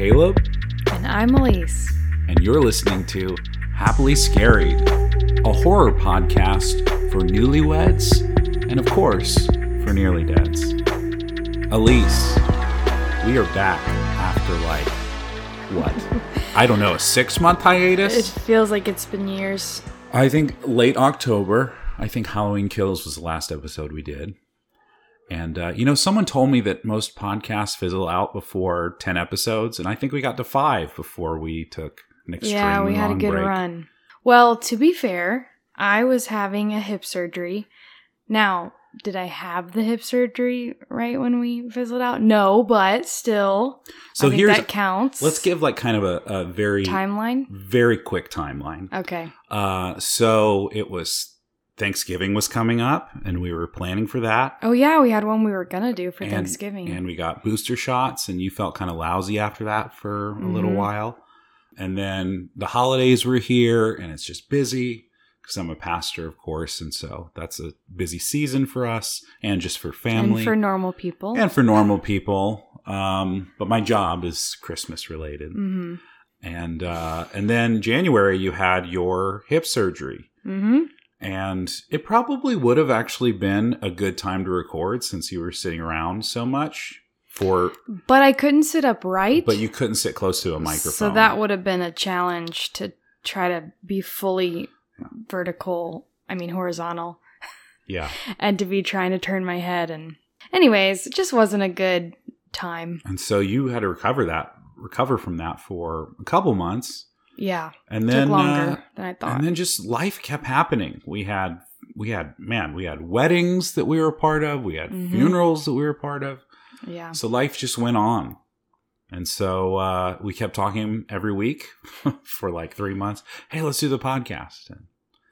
Caleb, And I'm Elise. and you're listening to Happily Scary, a horror podcast for newlyweds and, of course, for nearly deads. Elise, we are back after like, what? I don't know, a six month hiatus? It feels like it's been years. I think late October. I think Halloween Kills was the last episode we did. And, uh, you know, someone told me that most podcasts fizzle out before 10 episodes, and I think we got to five before we took an extreme yeah, we had a good break. run. Well, to be fair, I was having a hip surgery. Now, did I have the hip surgery right when we fizzled out? No, but still, So I think that counts. let's give like kind of a, a very, timeline. very quick timeline. Okay. Uh, so it was Thanksgiving was coming up, and we were planning for that. Oh yeah, we had one we were gonna do for and, Thanksgiving. And we got booster shots, and you felt kind of lousy after that for a little Mhm. while. And then the holidays were here, and it's just busy because I'm a pastor, of course. And so that's a busy season for us and just for family and for normal people. and for normal people. Um, but my job is Christmas related. Mm-hmm. And, uh, and then January, you had your hip surgery. Mm-hmm. And it probably would have actually been a good time to record since you were sitting around so much for But I couldn't sit upright. but you couldn't sit close to a microphone. So that would have been a challenge to try to be fully vertical, I mean horizontal, yeah. and to be trying to turn my head and anyways, it just wasn't a good time. And so you had to recover that recover from that for a couple months. Yeah. And then took longer uh, than I thought. and then just life kept happening. We had we had man, we had weddings that we were a part of, we had Mhm. funerals that we were a part of. yeah. So life just went on. And so uh, we kept talking every week for like three months. Hey, let's do the podcast. And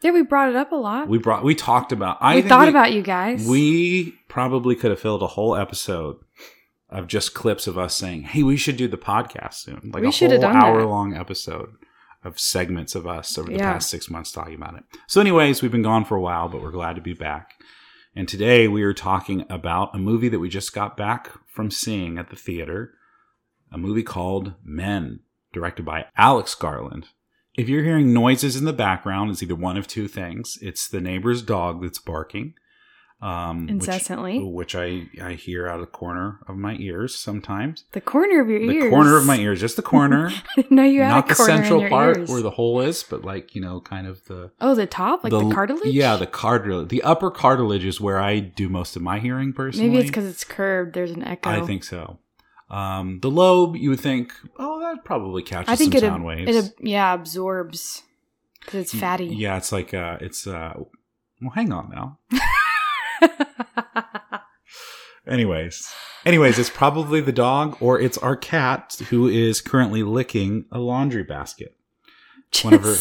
Yeah, we brought it up a lot. we brought we talked about. I we thought we- about you guys. We probably could have filled a whole episode of just clips of us saying, "Hey, we should do the podcast soon." Like We a should whole have done that. hour-long episode of segments of us over the Yeah. past six months talking about it. So, anyways, we've been gone for a while, but we're glad to be back. And today we are talking about a movie that we just got back from seeing at the theater, a movie called Men, directed by Alex Garland. If you're hearing noises in the background, it's either one of two things. It's the neighbor's dog that's barking. Um, which- Incessantly. Which, I, I hear out of the corner of my ears sometimes. the corner of your The ears. The corner of my ears, just the corner. no, you had Not the central your part ears. where the hole is, but like, you know, kind of the Oh, the top? Like the, cartilage? Yeah, the cartilage. The upper cartilage is where I do most of my hearing personally. Maybe it's because it's curved. There's an echo. I think so. Um, the lobe, you would think, oh, that probably catches I think some it, sound ab- waves. it ab- yeah absorbs because it's fatty. Yeah, it's like uh, it's uh. Well, hang on now. Anyways, anyways, it's probably the dog or it's our cat who is currently licking a laundry basket. just, One of her-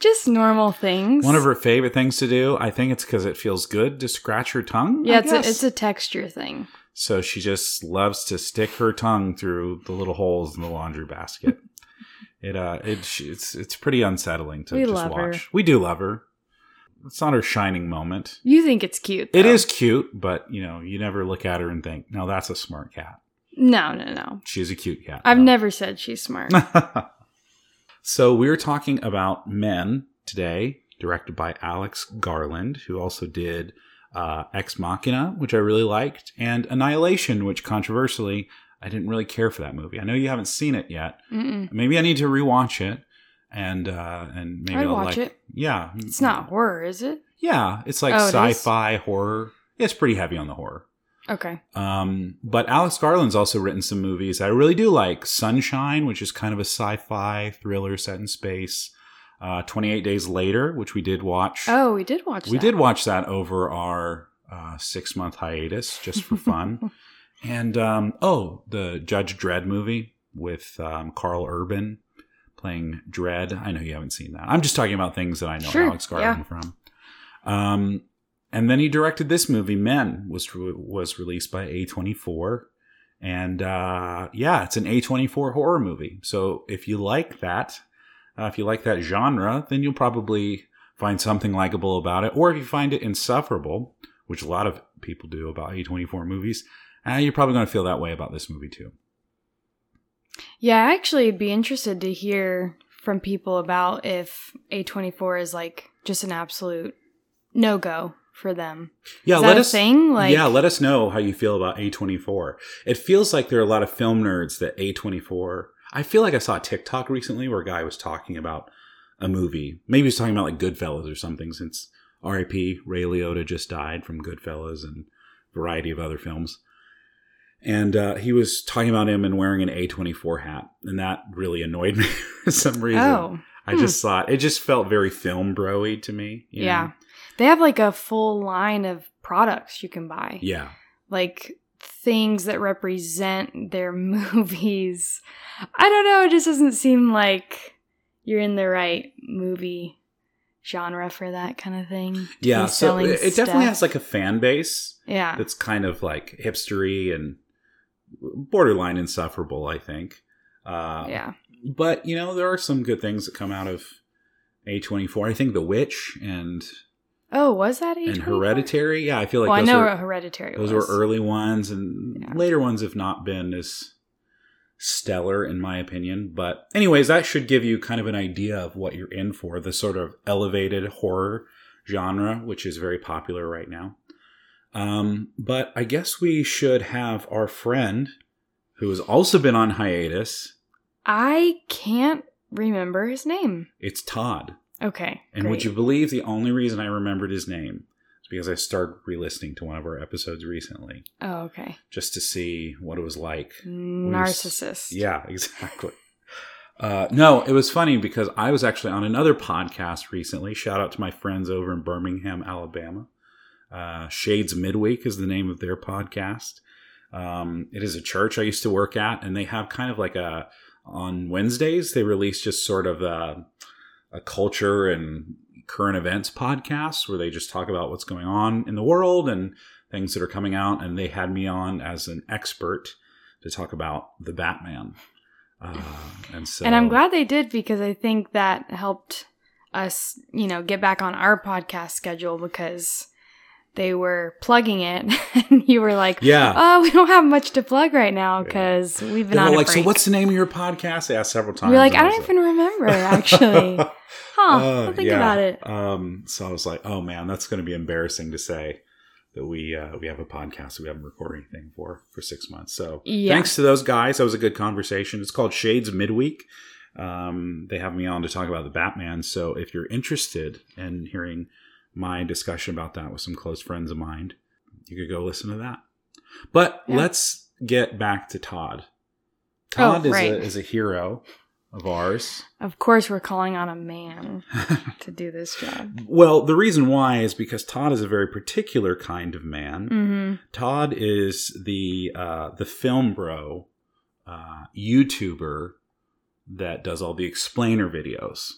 just normal things. One of her favorite things to do, I think it's because it feels good to scratch her tongue. yeah, it's a, it's a texture thing. So she just loves to stick her tongue through the little holes in the laundry basket. it uh, it, it's it's pretty unsettling to We just love her. watch. We do love her. It's not her shining moment. You think it's cute? It though. is cute, but you know, you never look at her and think, "No, that's a smart cat." No, no, no. She's a cute cat. I've though. never said she's smart. so we're talking about Men today, directed by Alex Garland, who also did uh, Ex Machina, which I really liked, and Annihilation, which controversially I didn't really care for that movie. I know you haven't seen it yet. Mm-mm. Maybe I need to rewatch it, and uh, and maybe I'd watch like. it. Yeah, It's not horror, is it? Yeah, it's like Oh, it is? sci-fi horror. It's pretty heavy on the horror. Okay. Um, but Alex Garland's also written some movies I really do like. Sunshine, which is kind of a sci-fi thriller set in space. Uh, 28 Days Later, which we did watch. Oh, we did watch. we that. did watch that over our uh, six-month hiatus just for fun. and um, oh, the Judge Dredd movie with um, Karl Urban playing Dredd. I know you haven't seen that. I'm just talking about things that I know Sure, Alex Garland from. Um, and then he directed this movie, Men, was was released by A24, and uh, yeah, it's an A24 horror movie. So if you like that, uh, if you like that genre, then you'll probably find something likable about it. Or if you find it insufferable, which a lot of people do about A24 movies, uh, you're probably going to feel that way about this movie too. Yeah, I actually, I'd be interested to hear from people about if A24 is like just an absolute no go for them. Yeah, let us thing? Like, yeah, let us know how you feel about A24. It feels like there are a lot of film nerds that A24. I feel like I saw a TikTok recently where a guy was talking about a movie. Maybe he was talking about like Goodfellas or something since R.I.P. Ray Liotta just died from Goodfellas and a variety of other films. And uh, he was talking about him and wearing an A24 hat. And that really annoyed me for some reason. oh, I hmm. just thought it just felt very film broy to me. you know? yeah. They have like a full line of products you can buy. Yeah. like things that represent their movies. I don't know, it just doesn't seem like you're in the right movie genre for that kind of thing. Yeah. So it, it definitely has like a fan base Yeah. that's kind of like hipstery and borderline insufferable, I think. Uh, yeah. But, you know, there are some good things that come out of A24. I think The Witch and, Oh, was that A and Hereditary. Yeah, I feel like well, I those, know were, Hereditary those was. were early ones, and Yeah. later ones have not been as stellar, in my opinion. But, anyways, that should give you kind of an idea of what you're in for the sort of elevated horror genre, which is very popular right now. Um, but I guess we should have our friend who has also been on hiatus. I can't remember his name. It's Todd. Okay. And great. would you believe the only reason I remembered his name is because I started re listening to one of our episodes recently Oh, okay. just to see what it was like. Narcissist. Yeah, exactly. Uh, no, it was funny because I was actually on another podcast recently. Shout out to my friends over in Birmingham, Alabama. Uh, Shades Midweek is the name of their podcast. Um, it is a church I used to work at, and they have kind of like a on Wednesdays they release just sort of a, a culture and current events podcast where they just talk about what's going on in the world and things that are coming out. And they had me on as an expert to talk about the Batman. Uh, and so, And I'm glad they did because I think that helped us, you know, get back on our podcast schedule because they were plugging it and you were like, Yeah. oh, we don't have much to plug right now because we've been on a like, so what's the name of your podcast? They asked several times. We're like, I don't even remember actually. huh? Uh, I'll think yeah. about it. Um, so I was like, oh man, that's going to be embarrassing to say that we uh, we have a podcast that we haven't recorded anything for for six months. So Yeah. thanks to those guys. That was a good conversation. It's called Shades Midweek. Um, they have me on to talk about the Batman. So if you're interested in hearing my discussion about that with some close friends of mine, you could go listen to that. But Yeah. let's get back to Todd. Todd Oh, is, right. a, is a hero of ours. Of course, we're calling on a man to do this job. Well, the reason why is because Todd is a very particular kind of man. hmm Todd is the uh, the film bro uh, YouTuber that does all the explainer videos,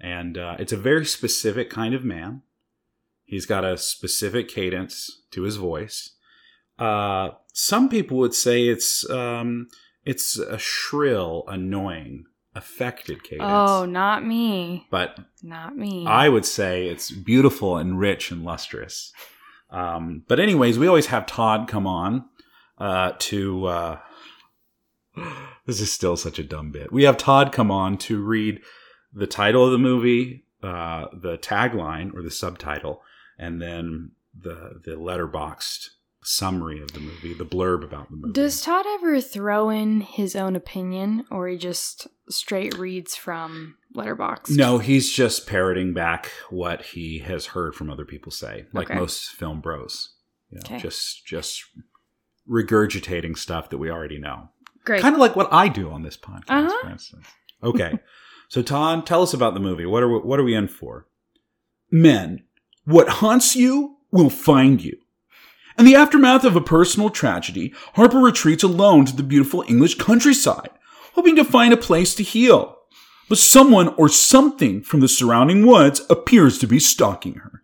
and uh, it's a very specific kind of man. He's got a specific cadence to his voice. Uh, some people would say it's um, it's a shrill, annoying, affected cadence. Oh, not me. but Not me. I would say it's beautiful and rich and lustrous. Um, but anyways, we always have Todd come on uh, to. Uh, this is still such a dumb bit. We have Todd come on to read the title of the movie, uh, the tagline or the subtitle, and then the the Letterboxd summary of the movie, the blurb about the movie. Does Todd ever throw in his own opinion, or he just straight reads from letterbox No, he's just parroting back what he has heard from other people say, like Okay. most film bros. You know, Okay. Just just regurgitating stuff that we already know. Great. Kind of like what I do on this podcast, Uh-huh. for instance. Okay. so Todd, tell us about the movie. What are we, what are we in for? Men, what haunts you will find you. In the aftermath of a personal tragedy, Harper retreats alone to the beautiful English countryside, hoping to find a place to heal. But someone or something from the surrounding woods appears to be stalking her.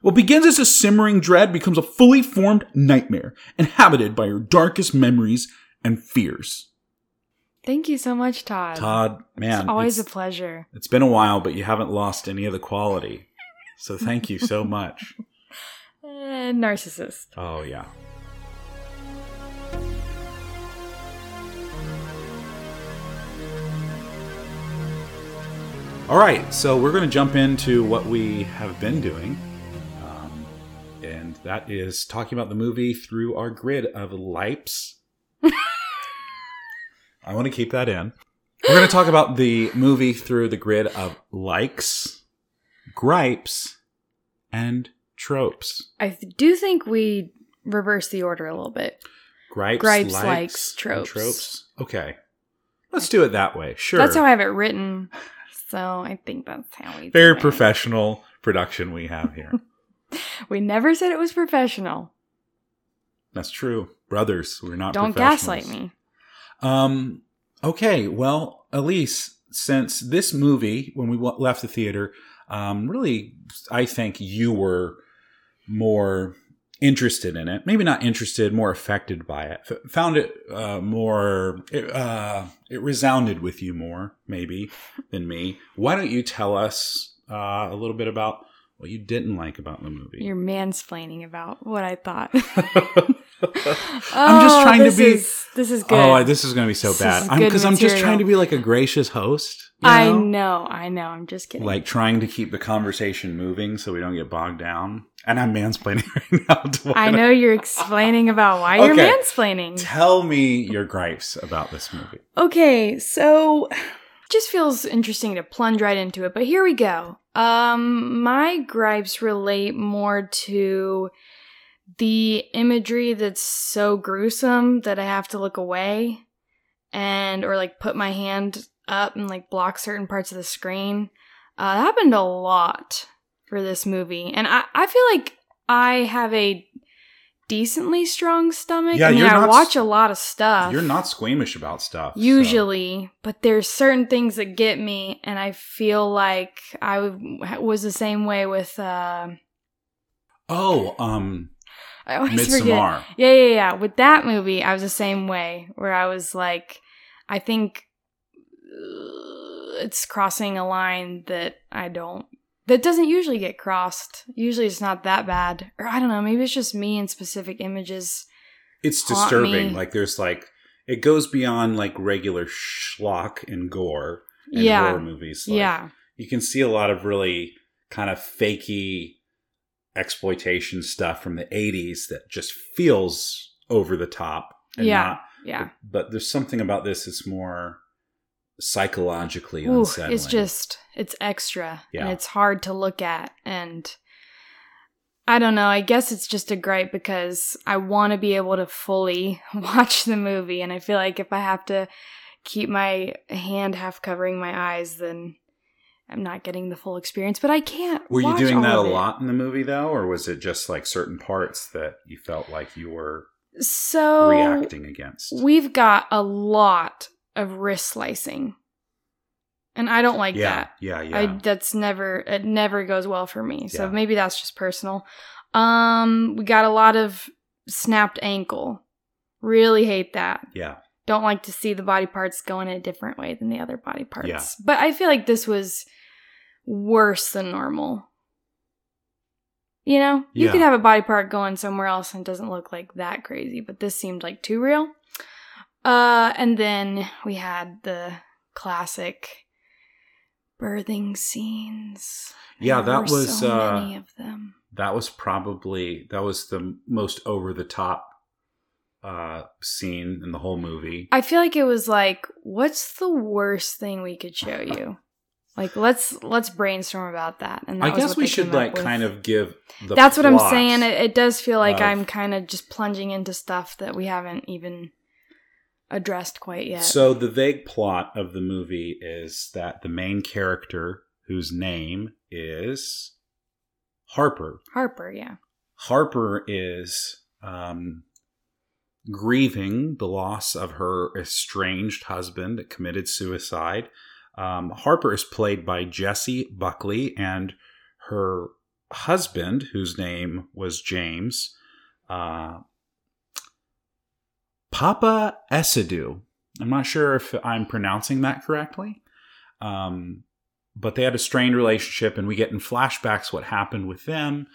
What begins as a simmering dread becomes a fully formed nightmare, inhabited by her darkest memories and fears. Thank you so much, Todd. Todd, man, it's always it's, a pleasure. it's been a while, but you haven't lost any of the quality. So thank you so much. Eh, narcissist. Oh, yeah. All right, so we're going to jump into what we have been doing. Um, and that is talking about the movie through our grid of lipes. I want to keep that in. We're going to talk about the movie through the grid of likes, gripes, and tropes. I do think we reverse the order a little bit. Gripes, Gripes, likes, likes, tropes. tropes. Okay. Let's do it that way. Sure. That's how I have it written. So I think that's how we. Very do it. professional production we have here. We never said it was professional. That's true. Brothers, we're not Don't gaslight me. Um. Okay. Well, Elise, since this movie, when we left the theater, um, really, I think you were more interested in it. Maybe not interested, more affected by it. F- found it uh, more. It, uh, it resounded with you more, maybe, than me. Why don't you tell us uh, a little bit about what you didn't like about the movie? You're mansplaining about what I thought. I'm just Oh, trying to be. Is, this is good. Oh, this is going to be so This bad. is I'm because I'm just trying to be like a gracious host. you I know? know, I know. I'm just kidding. Like trying to keep the conversation moving so we don't get bogged down. And I'm mansplaining right now. To I know you're explaining about why you're mansplaining. Tell me your gripes about this movie. Okay, so just feels interesting to plunge right into it, but here we go. Um my gripes relate more to the imagery that's so gruesome that I have to look away and or like put my hand up and like block certain parts of the screen. Uh that happened a lot for this movie. And I, I feel like I have a decently strong stomach. Yeah, I mean I watch a lot of stuff You're not squeamish about stuff. so- usually but there's certain things that get me and i feel like I was the same way with uh Oh, um, i always forget. Yeah yeah yeah. With that movie i was the same way where i was like i think uh, it's crossing a line that i don't that doesn't usually get crossed. Usually it's not that bad. Or i don't know maybe it's just me and specific images It's disturbing. me. Like there's like it goes beyond like regular schlock and gore in yeah. horror movies. Like, yeah. you can see a lot of really kind of fakey exploitation stuff from the 80s that just feels over the top and Yeah. not yeah but there's something about this that's more psychologically Ooh, unsettling it's just it's extra Yeah. and it's hard to look at and I don't know, I guess it's just a gripe because I want to be able to fully watch the movie and I feel like if I have to keep my hand half covering my eyes then I'm not getting the full experience, but I can't. were you doing that a lot in the movie though or was it just like certain parts that you felt like you were So reacting against we've got a lot of wrist slicing. And I don't like yeah that. yeah yeah I that's never it never goes well for me. So Yeah. maybe that's just personal. Um we got a lot of snapped ankle. Really hate that. yeah Don't like to see the body parts going in a different way than the other body parts. Yeah. But I feel like this was worse than normal. You know, you Yeah. could have a body part going somewhere else and it doesn't look like that crazy, but this seemed like too real. Uh and then we had the classic birthing scenes. Yeah, There that was, so uh, many of them. that was probably that was the most over the top uh scene in the whole movie I feel like it was like, what's the worst thing we could show you? Like let's let's brainstorm about that. And that i guess we should like with. kind of give the That's what I'm saying. It, it does feel like of- I'm kind of just plunging into stuff that we haven't even addressed quite yet. So the vague plot of the movie is that the main character, whose name is Harper, Harper, yeah. Harper is um, grieving the loss of her estranged husband that committed suicide. Um, Harper is played by Jessie Buckley, and her husband, whose name was James, uh, Paapa Essiedu. I'm not sure if I'm pronouncing that correctly. Um, but they had a strained relationship, and we get in flashbacks what happened with them.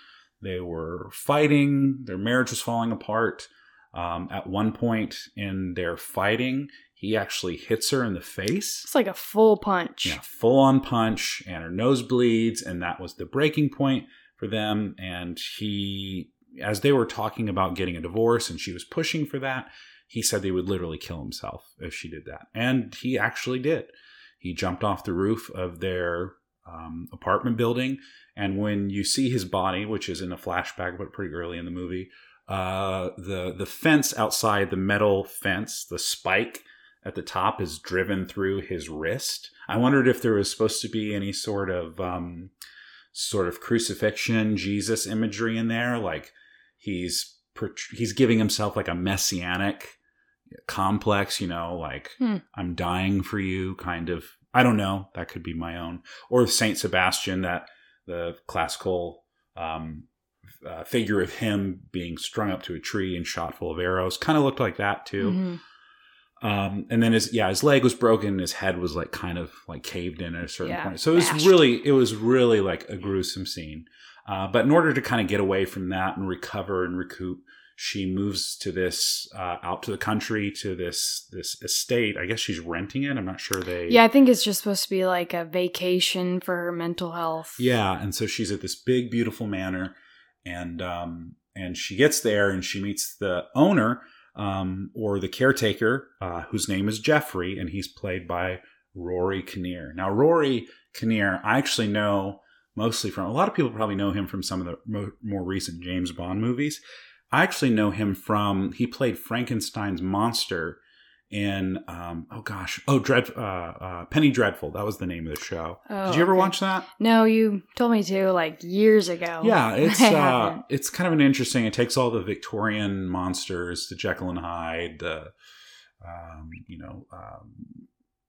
They were fighting, their marriage was falling apart. Um, at one point in their fighting, he actually hits her in the face. It's like a full punch. Yeah, full on punch, and her nose bleeds, and that was the breaking point for them. And he, as they were talking about getting a divorce, and she was pushing for that, he said they would literally kill himself if she did that. And he actually did. He jumped off the roof of their um, apartment building. And when you see his body, which is in a flashback, but pretty early in the movie, uh, the the fence outside the metal fence, the spike at the top is driven through his wrist. I wondered if there was supposed to be any sort of um, sort of crucifixion Jesus imagery in there, like he's he's giving himself like a messianic complex, you know, like Hmm. I'm dying for you kind of. I don't know. That could be my own. Or Saint Sebastian, that the classical um, uh, figure of him being strung up to a tree and shot full of arrows, kind of looked like that too. Mhm. Um, and then his yeah, his leg was broken. His head was like kind of like caved in at a certain Yeah, point. So it was bashed. really it was really like a gruesome scene. Uh, but in order to kind of get away from that and recover and recoup, she moves to this uh, out to the country to this this estate. I guess she's renting it. I'm not sure they. Yeah, I think it's just supposed to be like a vacation for her mental health. Yeah, and so she's at this big, beautiful manor, and um, and she gets there and she meets the owner um, or the caretaker, uh, whose name is Jeffrey, and he's played by Rory Kinnear. Now, Rory Kinnear, I actually know mostly from a lot of people probably know him from some of the mo- more recent James Bond movies. I actually know him from he played Frankenstein's monster in um, oh gosh oh dread uh, uh, Penny Dreadful that was the name of the show. Oh, Did you ever okay. watch that? No, you told me to like years ago. Yeah, it's uh, it's kind of an interesting. It takes all the Victorian monsters, the Jekyll and Hyde, the um, you know um,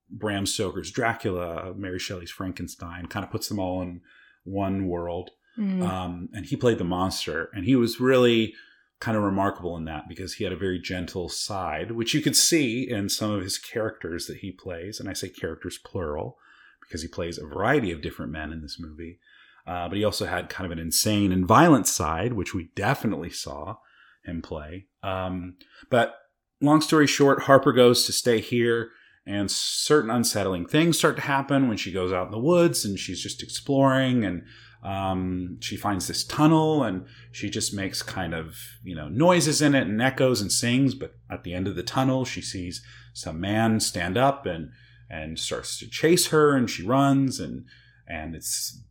Bram Stoker's Dracula, Mary Shelley's Frankenstein, kind of puts them all in one world. Mhm. Um, and he played the monster, and he was really kind of remarkable in that because he had a very gentle side, which you could see in some of his characters that he plays. And I say characters plural because he plays a variety of different men in this movie. Uh, but he also had kind of an insane and violent side, which we definitely saw him play. Um, but long story short, Harper goes to stay here, and certain unsettling things start to happen when she goes out in the woods and she's just exploring and um, she finds this tunnel and she just makes kind of you know noises in it and echoes and sings but at the end of the tunnel she sees some man stand up and and starts to chase her and she runs and and it's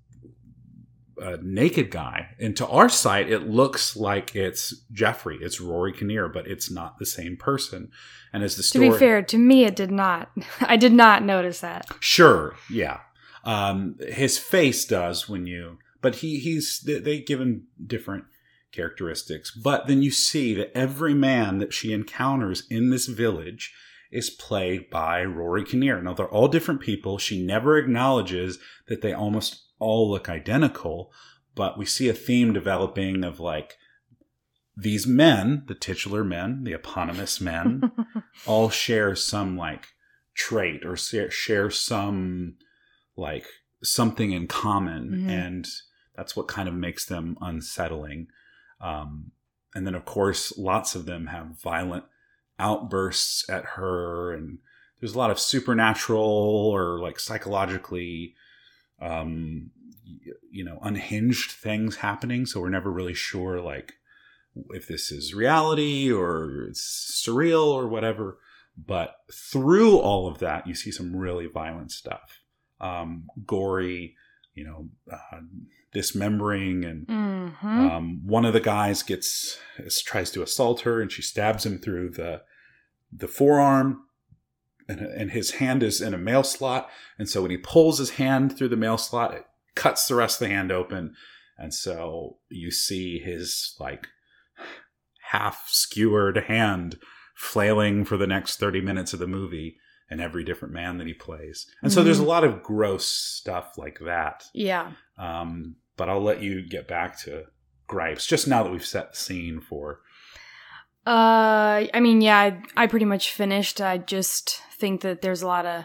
a naked guy and to our sight it looks like it's jeffrey it's rory kinnear but it's not the same person and as the story To be fair, to me it did not. I did not notice that. Sure, yeah. Um, his face does when you, but he he's they, they give him different characteristics. But then you see that every man that she encounters in this village is played by Rory Kinnear. Now they're all different people. She never acknowledges that they almost all look identical, but we see a theme developing of like these men, the titular men, the eponymous men, all share some like trait or share some like something in common Mhm. and that's what kind of makes them unsettling. Um, and then of course lots of them have violent outbursts at her and there's a lot of supernatural or like psychologically um, you know unhinged things happening. So we're never really sure like if this is reality or it's surreal or whatever. But through all of that you see some really violent stuff um, gory you know uh, dismembering and Mhm. um, one of the guys gets tries to assault her and she stabs him through the the forearm and, and his hand is in a mail slot. And so when he pulls his hand through the mail slot it cuts the rest of the hand open. And so you see his like half skewered hand flailing for the next 30 minutes of the movie and every different man that he plays and so there's a Mhm. lot of gross stuff like that yeah. um, but I'll let you get back to gripes just now that we've set the scene for. Uh, I mean, yeah, I, I pretty much finished. I just think that there's a lot of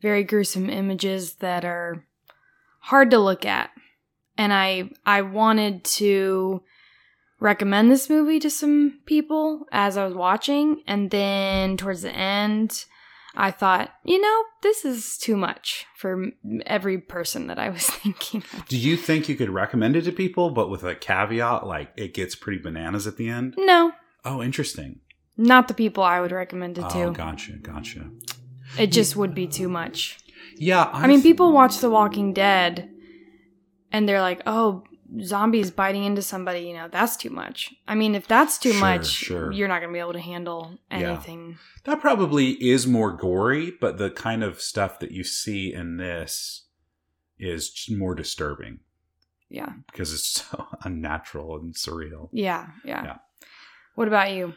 very gruesome images that are hard to look at, and I I wanted to recommend this movie to some people as I was watching. And then towards the end, I thought, you know, this is too much for every person that I was thinking of. Do you think you could recommend it to people, but with a caveat, like it gets pretty bananas at the end? No, Oh, interesting. not the people I would recommend it Oh, to. gotcha, gotcha. It just would be too much. Yeah, I mean, people watch The Walking Dead and they're like, oh, zombies biting into somebody, you know, that's too much. I mean, if that's too Sure, much, sure. you're not going to be able to handle Yeah. anything. That probably is more gory, but the kind of stuff that you see in this is more disturbing Yeah. because it's so unnatural and surreal. Yeah. Yeah. Yeah. What about you?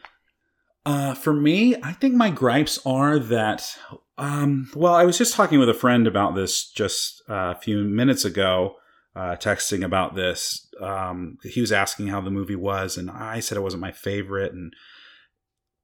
Uh, for me, I think my gripes are that, um, well, I was just talking with a friend about this just uh, a few minutes ago, uh, texting about this. Um, he was asking how the movie was, and I said it wasn't my favorite. And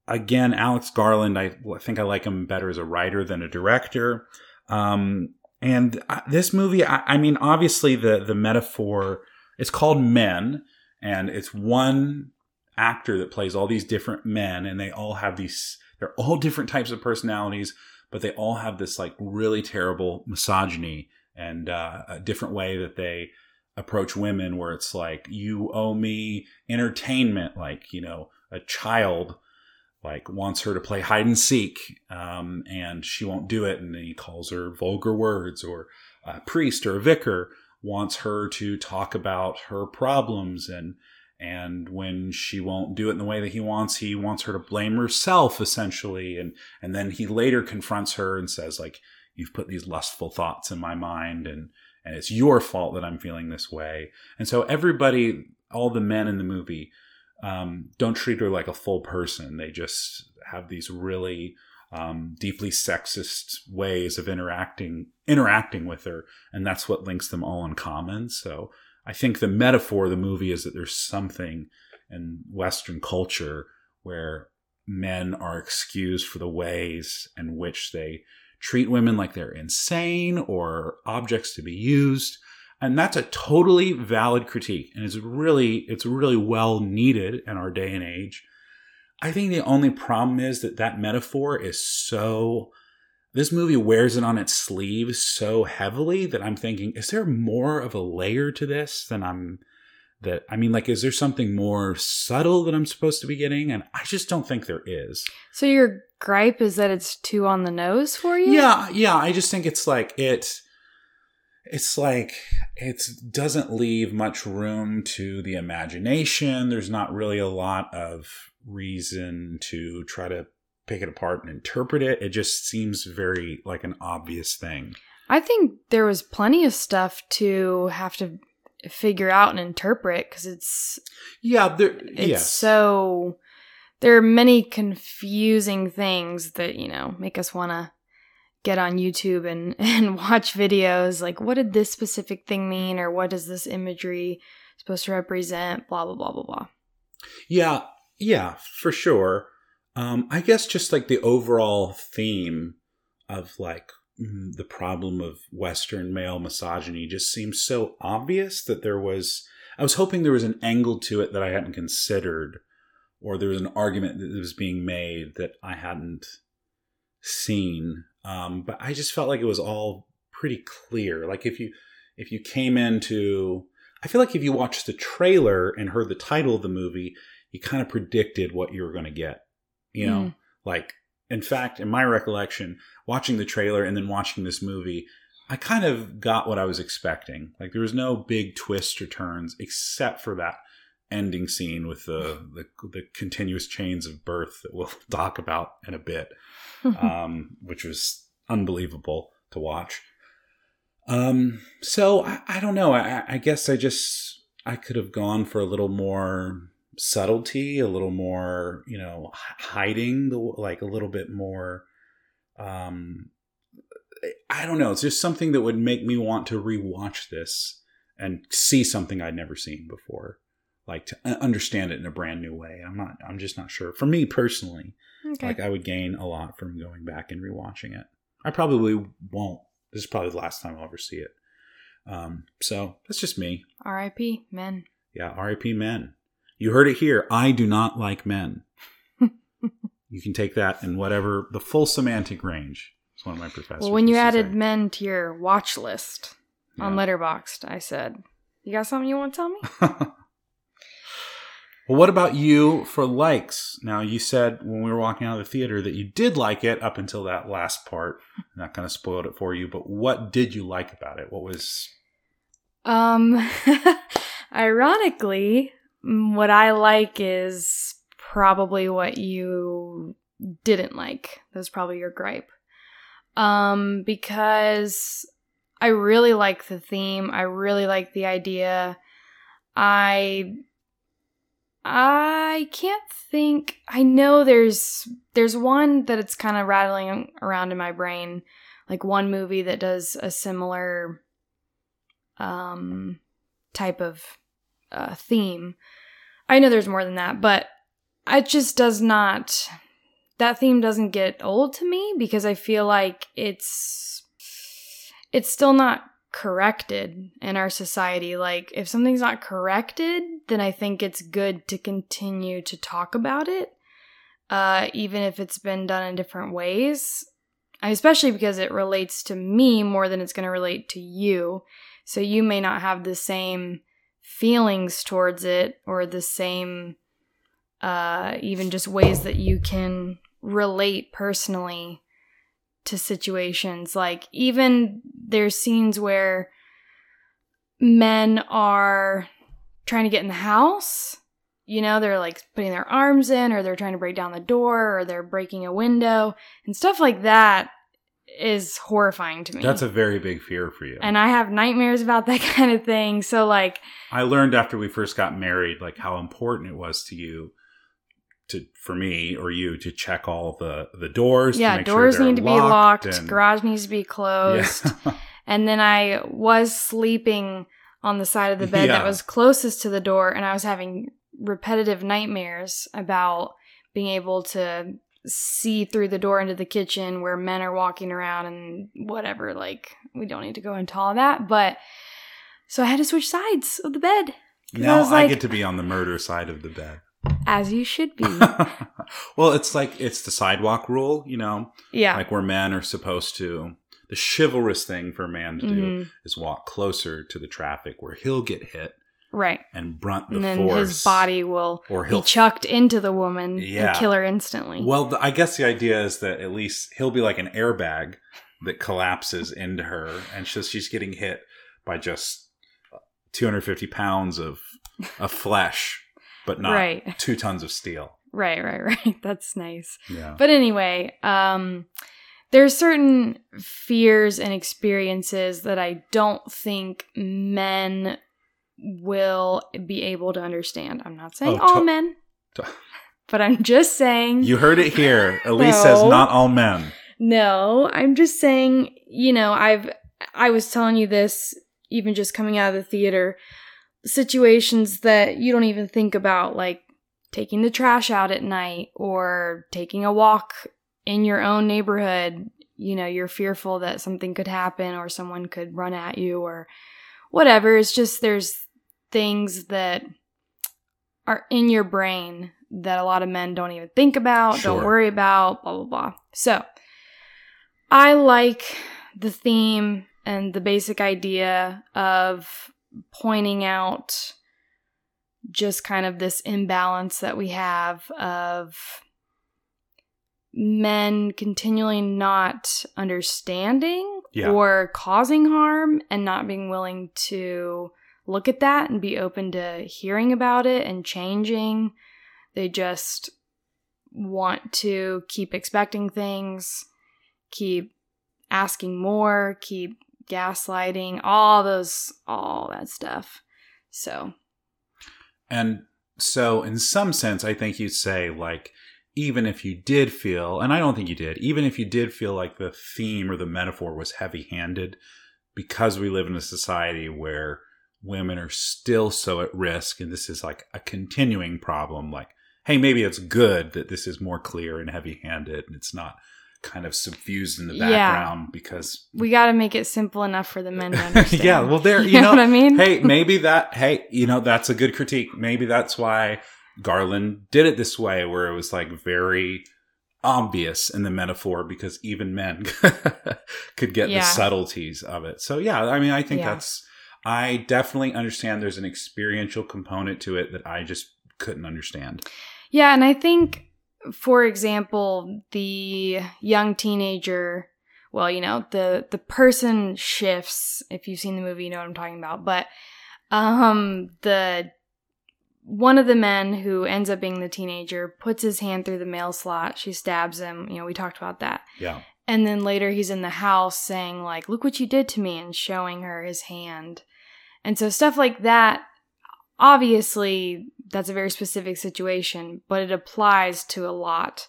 again, Alex Garland, I, I think I like him better as a writer than a director. Um, and this movie, I, I mean, obviously the the metaphor, it's called Men, and it's one actor that plays all these different men and they all have these they're all different types of personalities but they all have this like really terrible misogyny and uh, a different way that they approach women where it's like you owe me entertainment like you know a child like wants her to play hide and seek um, and she won't do it and he calls her vulgar words or a priest or a vicar wants her to talk about her problems and and when she won't do it in the way that he wants he wants her to blame herself essentially and and then he later confronts her and says like you've put these lustful thoughts in my mind and and it's your fault that i'm feeling this way. And so everybody all the men in the movie um, don't treat her like a full person. They just have these really um, deeply sexist ways of interacting interacting with her and that's what links them all in common. So I think the metaphor of the movie is that there's something in Western culture where men are excused for the ways in which they treat women like they're insane or objects to be used. And that's a totally valid critique. And it's really, it's really well needed in our day and age. I think the only problem is that that metaphor is so this movie wears it on its sleeve so heavily that I'm thinking, is there more of a layer to this than I'm that I mean, like, is there something more subtle that I'm supposed to be getting? And I just don't think there is. So your gripe is that it's too on the nose for you? Yeah, yeah. I just think it's like it it's like it doesn't leave much room to the imagination. There's not really a lot of reason to try to pick it apart and interpret it. It just seems very like an obvious thing. I think there was plenty of stuff to have to figure out and interpret because it's Yeah, there it's yes. so there are many confusing things that you know make us want to get on YouTube and and watch videos like what did this specific thing mean or what is this imagery supposed to represent blah blah blah blah blah. Yeah, yeah, for sure. Um, I guess just like the overall theme of like mm, the problem of Western male misogyny just seems so obvious that there was. I was hoping there was an angle to it that I hadn't considered, or there was an argument that was being made that I hadn't seen. Um, but I just felt like it was all pretty clear. Like if you if you came into, I feel like if you watched the trailer and heard the title of the movie, you kind of predicted what you were going to get. You know, Mm. like in fact, in my recollection, watching the trailer and then watching this movie, I kind of got what I was expecting. Like there was no big twists or turns except for that ending scene with the the, the continuous chains of birth that we'll talk about in a bit, um, which was unbelievable to watch. Um, so I, I don't know. I, I guess I just I could have gone for a little more subtlety, a little more, you know, hiding the like a little bit more. Um, I don't know. It's just something that would make me want to rewatch this and see something I'd never seen before, like to understand it in a brand new way. I'm not. I'm just not sure. For me personally, okay. like I would gain a lot from going back and rewatching it. I probably won't. This is probably the last time I'll ever see it. Um, so that's just me. R.I.P. Men. Yeah, R.I.P. Men. You heard it here. I do not like men. you can take that in whatever the full semantic range. It's one of my professors. Well, when you added say. men to your watch list on Yeah. Letterboxd, I said, "You got something you want to tell me?" well, what about you for likes? Now, you said when we were walking out of the theater that you did like it up until that last part. And that kind of spoiled it for you. But what did you like about it? What was Um, ironically, what I like is probably what you didn't like. That was probably your gripe. Um, because I really like the theme. I really like the idea. I I can't think. I know there's there's one that it's kind of rattling around in my brain, like one movie that does a similar um type of uh, theme. I know there's more than that, but it just does not. That theme doesn't get old to me because I feel like it's it's still not corrected in our society. Like if something's not corrected, then I think it's good to continue to talk about it, uh, even if it's been done in different ways. Especially because it relates to me more than it's going to relate to you. So you may not have the same feelings towards it or the same uh even just ways that you can relate personally to situations like even there's scenes where men are trying to get in the house you know they're like putting their arms in or they're trying to break down the door or they're breaking a window and stuff like that is horrifying to me that's a very big fear for you? and I have nightmares about that kind of thing. So like, I learned after we first got married, like how important it was to you, to for me or you to check all the the doors. to yeah, make sure doors they're need to be locked, and- garage needs to be closed. Yeah. And then I was sleeping on the side of the bed that was closest to the door, and I was having repetitive nightmares about being able to see through the door into the kitchen where men are walking around and whatever. Like, we don't need to go into all that. But so I had to switch sides of the bed. now I I like- get to be on the murder side of the bed. As you should be. well, it's like it's the sidewalk rule, you know, Yeah. like where men are supposed to. The chivalrous thing for a man to do Mhm. is walk closer to the traffic where he'll get hit Right. and brunt the and then force. his body will or he'll be chucked into the woman Yeah. and kill her instantly. Well, the, I guess the idea is that at least he'll be like an airbag that collapses into her, and she's she's getting hit by just 250 pounds of of flesh, but not Right. two tons of steel. Right, right, right. That's nice. Yeah. But anyway, um there's certain fears and experiences that I don't think men will be able to understand. I'm not saying Oh, all to- men, to- but I'm just saying You heard it here. Elise says not all men. No, I'm just saying, you know, I've I was telling you this even just coming out of the theater, situations that you don't even think about like taking the trash out at night or taking a walk in your own neighborhood, you know, you're fearful that something could happen or someone could run at you or whatever. It's just there's things that are in your brain that a lot of men don't even think about, Sure. don't worry about, blah, blah, blah. So I like the theme and the basic idea of pointing out just kind of this imbalance that we have of men continually not understanding Yeah. or causing harm and not being willing to look at that and be open to hearing about it and changing. They just want to keep expecting things, keep asking more, keep gaslighting, all those, all that stuff. So, And so, in some sense, I think you'd say, like, even if you did feel, and I don't think you did, even if you did feel like the theme or the metaphor was heavy handed, because we live in a society where women are still so at risk, and this is like a continuing problem, like, hey, maybe it's good that this is more clear and heavy handed and it's not kind of suffused in the Yeah. background because We got to make it simple enough for the men to understand. yeah, well there you, you know, know, what I mean? hey, maybe that hey, you know, that's a good critique. Maybe that's why Garland did it this way where it was like very obvious in the metaphor because even men could get the subtleties of it. So yeah, I mean I think Yeah. that's I definitely understand there's an experiential component to it that I just couldn't understand. Yeah, and I think, for example, the young teenager. Well, you know, the the person shifts. If you've seen the movie, you know what I'm talking about. But um, the one of the men who ends up being the teenager puts his hand through the mail slot. She stabs him. You know, we talked about that. Yeah. And then later he's in the house saying, like, look what you did to me, and showing her his hand. And so stuff like that, obviously, that's a very specific situation, but it applies to a lot.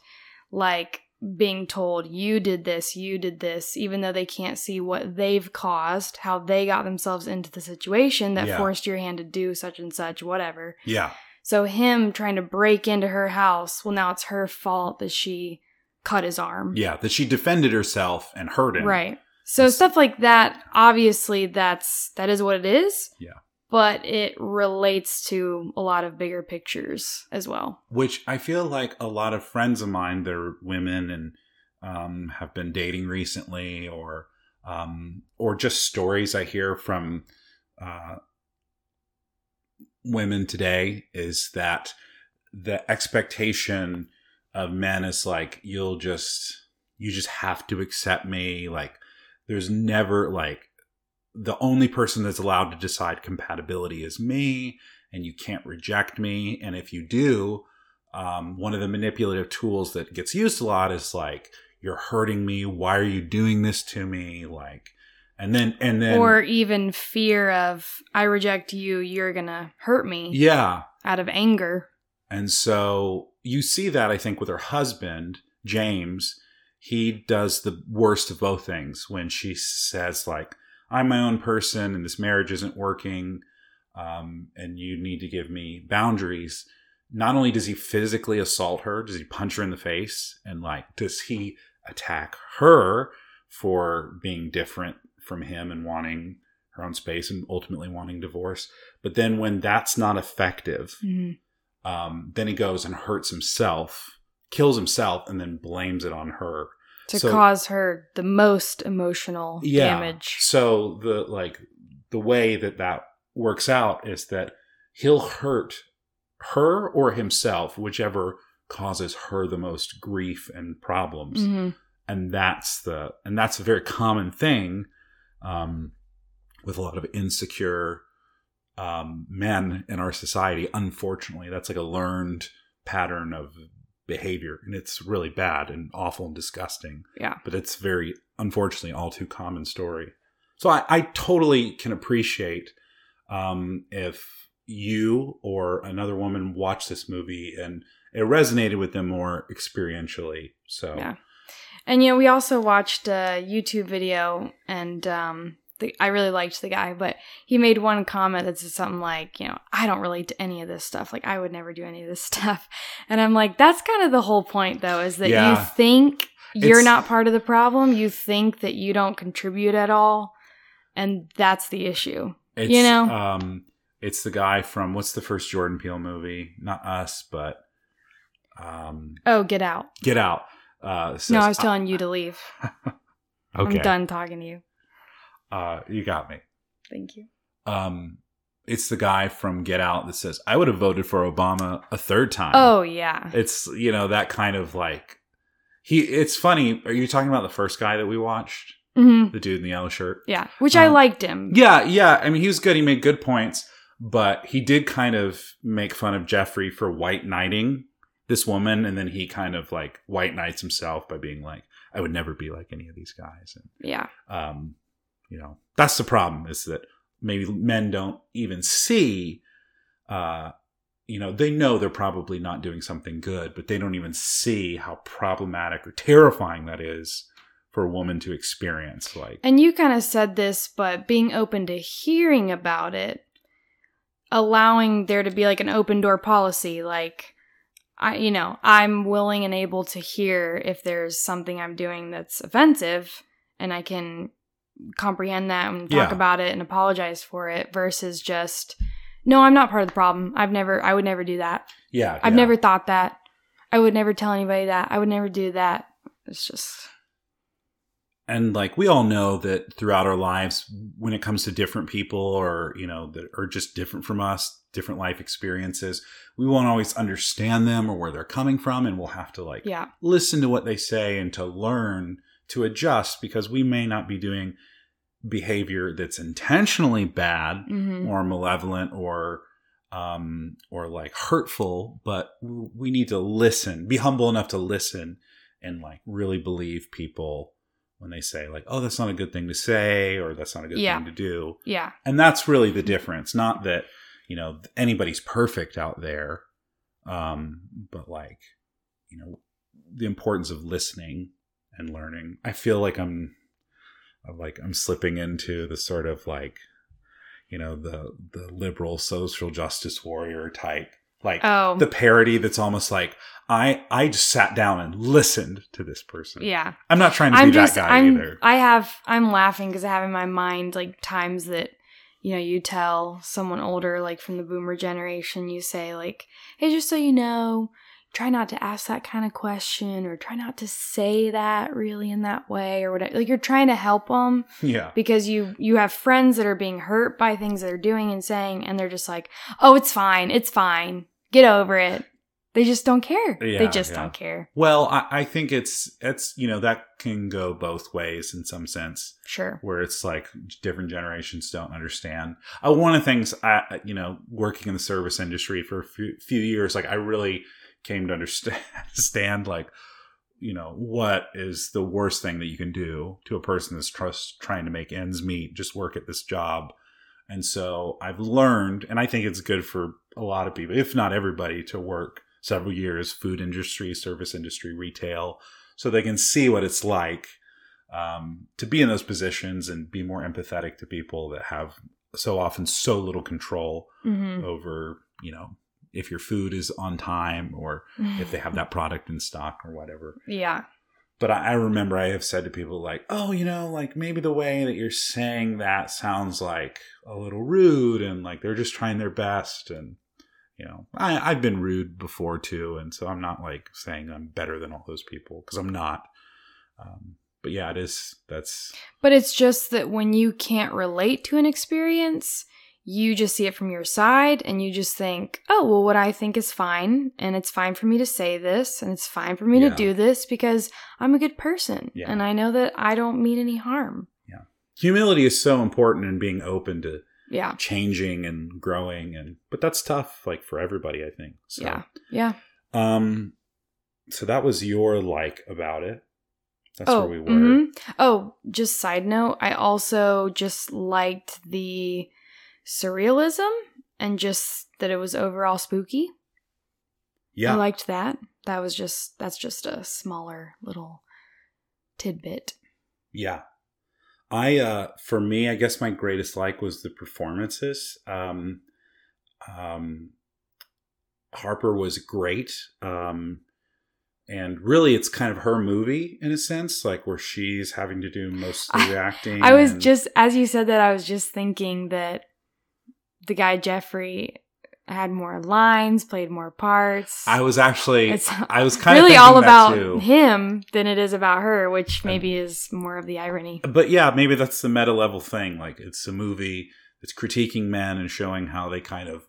Like being told, you did this, you did this, even though they can't see what they've caused, how they got themselves into the situation that Yeah. forced your hand to do such and such, whatever. Yeah. So him trying to break into her house, well, now it's her fault that she cut his arm. Yeah, that she defended herself and hurt him. Right. So It's- stuff like that, obviously that's that is what it is. Yeah. But it relates to a lot of bigger pictures as well. which I feel like a lot of friends of mine, they're women and um, have been dating recently, or um, or just stories I hear from uh, women today is that the expectation of men is like you'll just you just have to accept me like there's never like the only person that's allowed to decide compatibility is me and you can't reject me. And if you do um, one of the manipulative tools that gets used a lot is like you're hurting me. Why are you doing this to me? Like and then and then or even fear of I reject you, you're gonna hurt me. Yeah. Out of anger. And so you see that, I think, with her husband, James. He does the worst of both things when she says, like, I'm my own person and this marriage isn't working um, and you need to give me boundaries. Not only does he physically assault her, does he punch her in the face? And, like, does he attack her for being different from him and wanting her own space and ultimately wanting divorce? But then when that's not effective, Mhm. um, then he goes and hurts himself, kills himself, and then blames it on her. To So- cause her the most emotional damage. So the like the way that that works out is that he'll hurt her or himself, whichever causes her the most grief and problems. Mhm. And that's the and that's a very common thing um, with a lot of insecure um, men in our society. Unfortunately, that's like a learned pattern of behavior, and it's really bad and awful and disgusting. Yeah. but it's very unfortunately all too common story. So I, I totally can appreciate um, if you or another woman watched this movie and it resonated with them more experientially. So Yeah. And you know, we also watched a YouTube video, and um, the, I really liked the guy, but he made one comment that said something like, you know, I don't relate to any of this stuff. Like, I would never do any of this stuff. And I'm like, that's kind of the whole point, though, is that Yeah. you think you're It's- not part of the problem. You think that you don't contribute at all, and that's the issue. It's, You know? um, it's the guy from what's the first Jordan Peele movie? Not Us, but um, Oh, get out! Get Out. Uh, says, no, I was telling you to leave. okay, I'm done talking to you. Uh, you got me. Thank you. Um, it's the guy from Get Out that says, "I would have voted for Obama a third time." Oh yeah. it's you know that kind of like he. It's funny. Are you talking about the first guy that we watched? hmm The dude in the yellow shirt. Yeah, which I Um, liked him. Yeah, yeah. I mean, he was good. He made good points, but he did kind of make fun of Jeffrey for white knighting this woman, and then he kind of like white knights himself by being like, "I would never be like any of these guys." And Yeah. um, you know, that's the problem is that maybe men don't even see. Uh, you know, they know they're probably not doing something good, but they don't even see how problematic or terrifying that is for a woman to experience. Like, And you kind of said this, but being open to hearing about it, allowing there to be like an open door policy, like I, you know, I'm willing and able to hear if there's something I'm doing that's offensive and I can comprehend that and talk Yeah. about it and apologize for it versus just, no, I'm not part of the problem. I've never, I would never do that. Yeah. I've yeah. never thought that. I would never tell anybody that. I would never do that. It's just, and like we all know that throughout our lives when it comes to different people or you know that are just different from us different life experiences we won't always understand them or where they're coming from and we'll have to like yeah. listen to what they say and to learn to adjust because we may not be doing behavior that's intentionally bad hmm or malevolent or um or like hurtful but we need to listen be humble enough to listen and like really believe people when they say like oh that's not a good thing to say or that's not a good Yeah. thing to do Yeah. and that's really the difference not that you know anybody's perfect out there um but like you know the importance of listening and learning. I feel like i'm I'm like i'm slipping into the sort of like you know the the liberal social justice warrior type like Oh, the parody that's almost like i i just sat down and listened to this person. Yeah. i'm not trying to be I'm just, that guy I'm, either. I have, I'm laughing because I have in my mind like times that, you know, you tell someone older, like from the boomer generation, you say, like, hey, just so you know, try not to ask that kind of question or try not to say that really in that way or whatever. Like, you're trying to help them yeah. because you you have friends that are being hurt by things they're doing and saying and they're just like oh it's fine. It's fine. Get over it. They just don't care. They just yeah. don't care. Well, I, I think it's it's you know that can go both ways in some sense, sure. where it's like different generations don't understand. Uh, one of the things I you know working in the service industry for a few, few years, like I really came to understand, like you know what is the worst thing that you can do to a person that's trust trying to make ends meet, just work at this job. And so I've learned, and I think it's good for a lot of people, if not everybody, to work several years food industry, service industry, retail, so they can see what it's like um, to be in those positions and be more empathetic to people that have so often so little control hmm over, you know, if your food is on time or if they have that product in stock or whatever. yeah But I, I remember I have said to people like, "Oh, you know, like maybe the way that you're saying that sounds like a little rude, and like they're just trying their best." And you know, I, I've been rude before too, and so I'm not like saying I'm better than all those people because I'm not. Um, but yeah, it is. That's but it's just that when you can't relate to an experience you just see it from your side and you just think oh well what i think is fine and it's fine for me to say this and it's fine for me Yeah. to do this because i'm a good person Yeah. and i know that i don't mean any harm Yeah. humility is so important in being open to yeah changing and growing, and but that's tough, like for everybody, I think. So, yeah yeah Um, so that was your like about it. That's oh, where we were. mhm. Oh, just side note, I also just liked the surrealism and just that it was overall spooky. Yeah. I liked that. That was just that's just a smaller little tidbit. Yeah. I uh for me, I guess my greatest like was the performances. Um um Harper was great. Um and really it's kind of her movie in a sense, like where she's having to do most of the acting. I was and- just as you said that I was just thinking that the guy Jeffrey had more lines, played more parts. I was actually it's I was kind really of all about too. him than it is about her, which maybe is more of the irony. But yeah, maybe that's the meta level thing. Like it's a movie that's critiquing men and showing how they kind of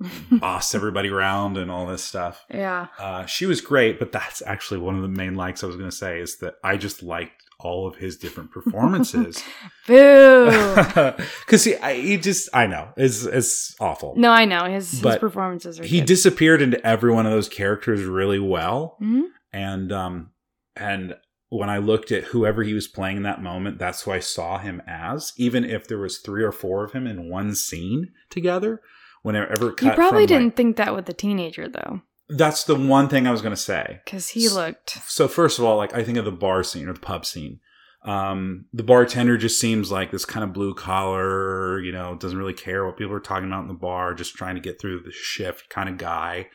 boss everybody around and all this stuff. yeah. Uh, she was great, but that's actually one of the main likes I was going to say is that I just liked all of his different performances. Boo. Because he, I, he just, I know, it's, it's awful. no, I know his, his performances are he good. disappeared into every one of those characters really well. Mhm. And, um, and when I looked at whoever he was playing in that moment, that's who I saw him as, even if there was three or four of him in one scene together. Whenever it You probably didn't think that with the teenager though, that's the one thing I was going to say. because he looked. So first of all, like I think of the bar scene or the pub scene. Um, the bartender just seems like this kind of blue collar, you know, doesn't really care what people are talking about in the bar, just trying to get through the shift kind of guy.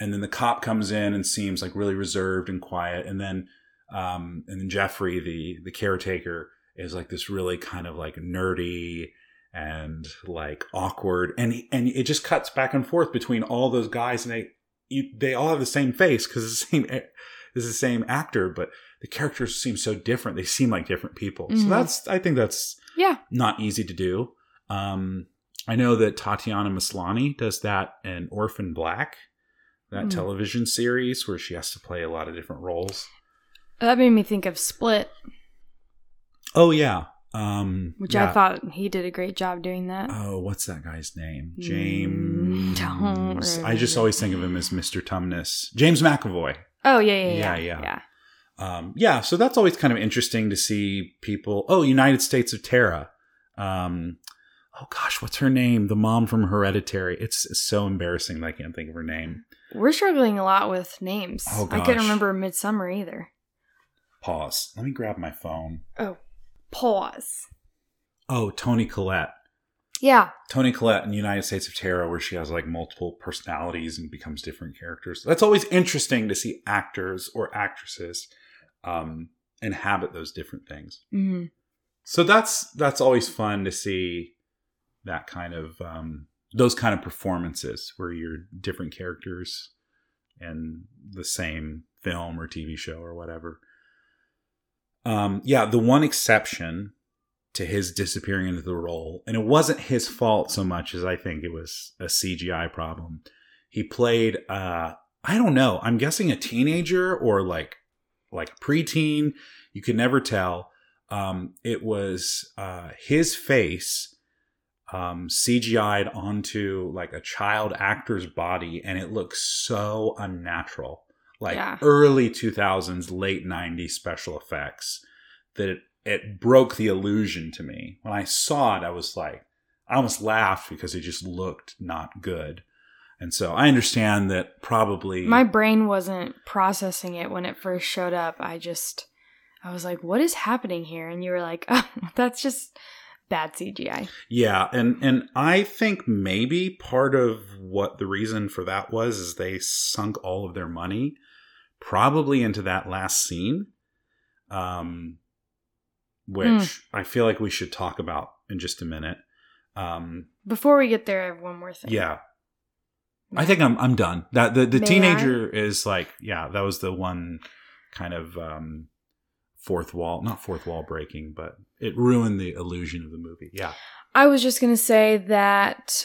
and then the cop comes in and seems like really reserved and quiet, and then um, and then Jeffrey, the the caretaker, is like this really kind of like nerdy and like awkward, and and it just cuts back and forth between all those guys, and they you, they all have the same face because it's the same it's the same actor, but the characters seem so different. They seem like different people. So Mhm. that's I think that's Yeah. not easy to do. Um, I know that Tatiana Maslany does that in Orphan Black, that Mm. television series where she has to play a lot of different roles. That made me think of Split, Oh yeah, um, which yeah. I thought he did a great job doing that. Oh, what's that guy's name? Mm, James. don't I just always think of him as Mr. Tumnus. James McAvoy. oh yeah, yeah, Yeah, yeah, yeah. yeah. Um, yeah, so that's always kind of interesting to see people. Oh, United States of Tara. Um, oh gosh, what's her name? The mom from Hereditary. It's, it's so embarrassing that I can't think of her name. We're struggling a lot with names. Oh, gosh. I couldn't remember Midsommar either. Pause. Let me grab my phone. Oh, pause. Oh, Toni Collette. Yeah, Toni Collette in United States of Tara, where she has like multiple personalities and becomes different characters. That's always interesting to see actors or actresses um, inhabit those different things. hmm So that's that's always fun to see that kind of um, those kind of performances where you're different characters in the same film or TV show or whatever. Um, yeah, the one exception to his disappearing into the role, and it wasn't his fault so much as I think it was a CGI problem. He played, uh, I don't know, I'm guessing a teenager or like like a preteen. You could never tell. Um, it was uh, his face um, CGI'd onto like a child actor's body, and it looks so unnatural. Like Yeah. early 2000s, late 90s special effects that it, it broke the illusion to me. When I saw it, I was like, I almost laughed because it just looked not good. And so I understand that probably my brain wasn't processing it when it first showed up. I just, I was like, "What is happening here?" And you were like, "Oh, that's just bad CGI." Yeah, and and I think maybe part of what the reason for that was is they sunk all of their money probably into that last scene. Um which I feel like we should talk about in just a minute. Um Before we get there, I have one more thing. yeah. I think I'm I'm done. That the, the May teenager is like, yeah, that was the one kind of um fourth wall, not fourth wall breaking, but it ruined the illusion of the movie. Yeah. I was just going to say that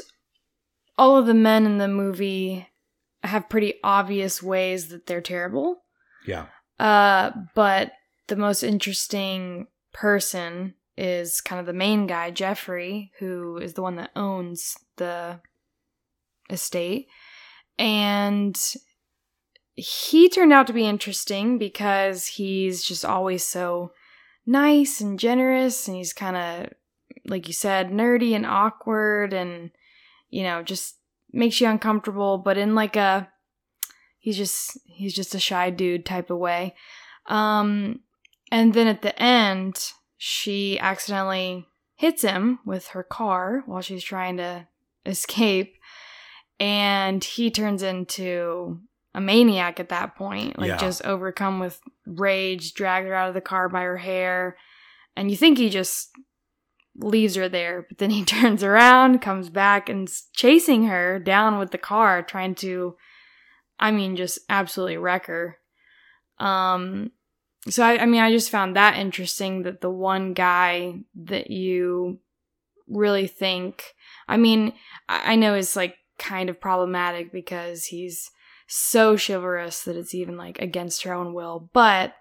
all of the men in the movie have pretty obvious ways that they're terrible. Yeah. Uh, but the most interesting person is kind of the main guy, Jeffrey, who is the one that owns the estate. And he turned out to be interesting because he's just always so nice and generous and he's kind of like you said nerdy and awkward and you know just makes you uncomfortable but in like a he's just he's just a shy dude type of way um and then at the end she accidentally hits him with her car while she's trying to escape and he turns into a maniac at that point like Yeah. just overcome with rage dragged her out of the car by her hair and you think he just leaves her there but then he turns around comes back and chasing her down with the car trying to i mean just absolutely wreck her. Um so I, I mean i just found that interesting that the one guy that you really think i mean i, I know is like kind of problematic because he's so chivalrous that it's even like against her own will but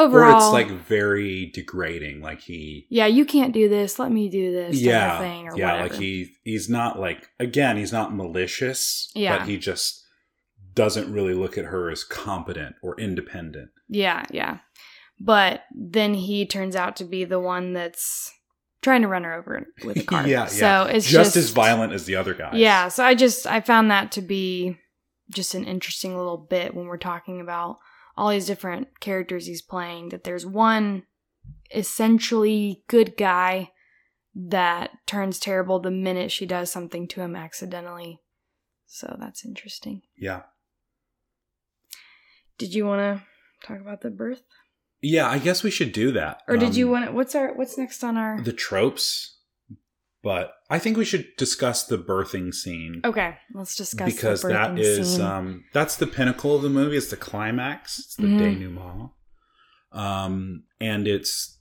overall or it's like very degrading like he yeah you can't do this let me do this yeah of thing or yeah whatever. like he he's not like again he's not malicious Yeah. but he just doesn't really look at her as competent or independent. Yeah yeah. But then he turns out to be the one that's trying to run her over with a car yeah. So yeah it's just, just, as violent as the other guys. Yeah so i just i found that to be just an interesting little bit when we're talking about all these different characters he's playing that there's one essentially good guy that turns terrible the minute she does something to him accidentally so that's interesting yeah Did you want to talk about the birth, Yeah, I guess we should do that. or did Um, you want to? What's our What's next on our? the tropes? But I think we should discuss the birthing scene okay, let's discuss because that is scene. um that's the pinnacle of the movie. It's the climax. It's the Mhm. denouement. Um, and it's